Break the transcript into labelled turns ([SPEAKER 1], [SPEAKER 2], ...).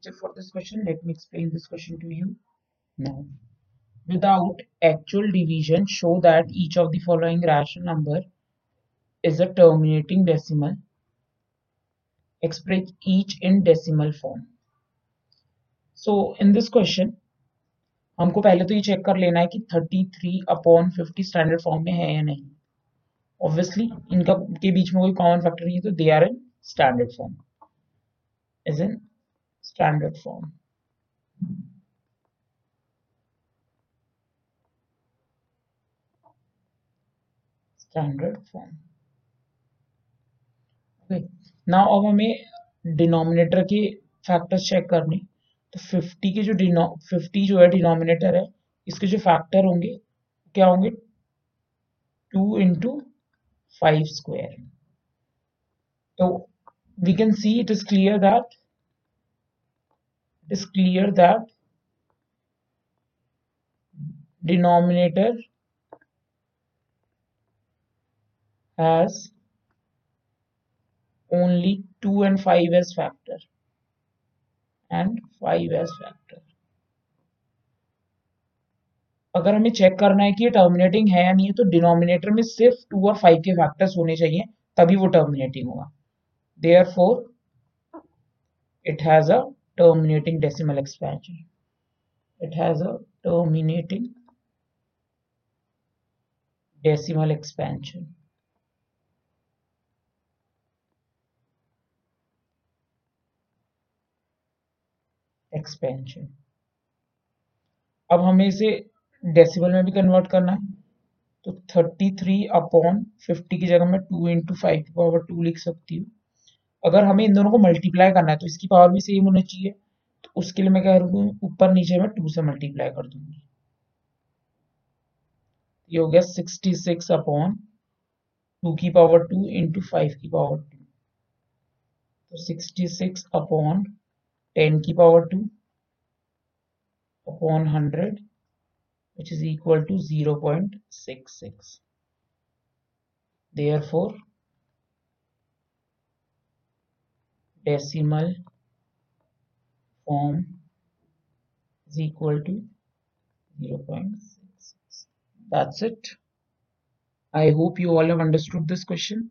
[SPEAKER 1] picture for this question. Let me explain this question to you now. Without actual division, show that each of the following rational number is a terminating decimal. Express each in decimal form. So in this question, हमको पहले तो ये check कर लेना है कि 33 upon 50 standard form में है या नहीं ऑब्वियसली इनका के बीच में कोई कॉमन फैक्टर नहीं है तो they are in standard form is in standard form. Standard form. Okay. Now, अब हमें डिनोमिनेटर के फैक्टर्स चेक करने तो 50 के जो डिनो 50 जो है डिनोमिनेटर है, इसके जो फैक्टर होंगे, क्या होंगे टू इंटू फाइव स्क्वायर तो we can see, it is clear that it is clear that denominator has only 2 and 5 as factor and 5 as factor. अगर हमें चेक करना है कि ये टर्मिनेटिंग है या नहीं है तो डिनोमिनेटर में सिर्फ़ टू और फाइव के फैक्टर्स होने चाहिए, तभी वो टर्मिनेटिंग होगा। Therefore it has a terminating decimal expansion. It has a terminating decimal expansion. Expansion अब हमें इसे डेसिमल में भी कन्वर्ट करना है तो 33 अपॉन 50 की जगह मैं 2 इंटू फाइव की पावर टू लिख सकती हूँ अगर हमें इन दोनों को मल्टीप्लाई करना है तो इसकी पावर भी सेम होनी चाहिए। तो उसके लिए मैं क्या करूँगी ऊपर नीचे में टू से मल्टीप्लाई कर दूँगी। ये हो गया सिक्सटी सिक्स अपॉन टू की पावर टू इंटू फाइव की पावर टू तो सिक्सटी सिक्स अपॉन टेन की power two upon hundred which is equal to 0.66 therefore decimal form is equal to 0.66 that's it. I hope you all have understood this question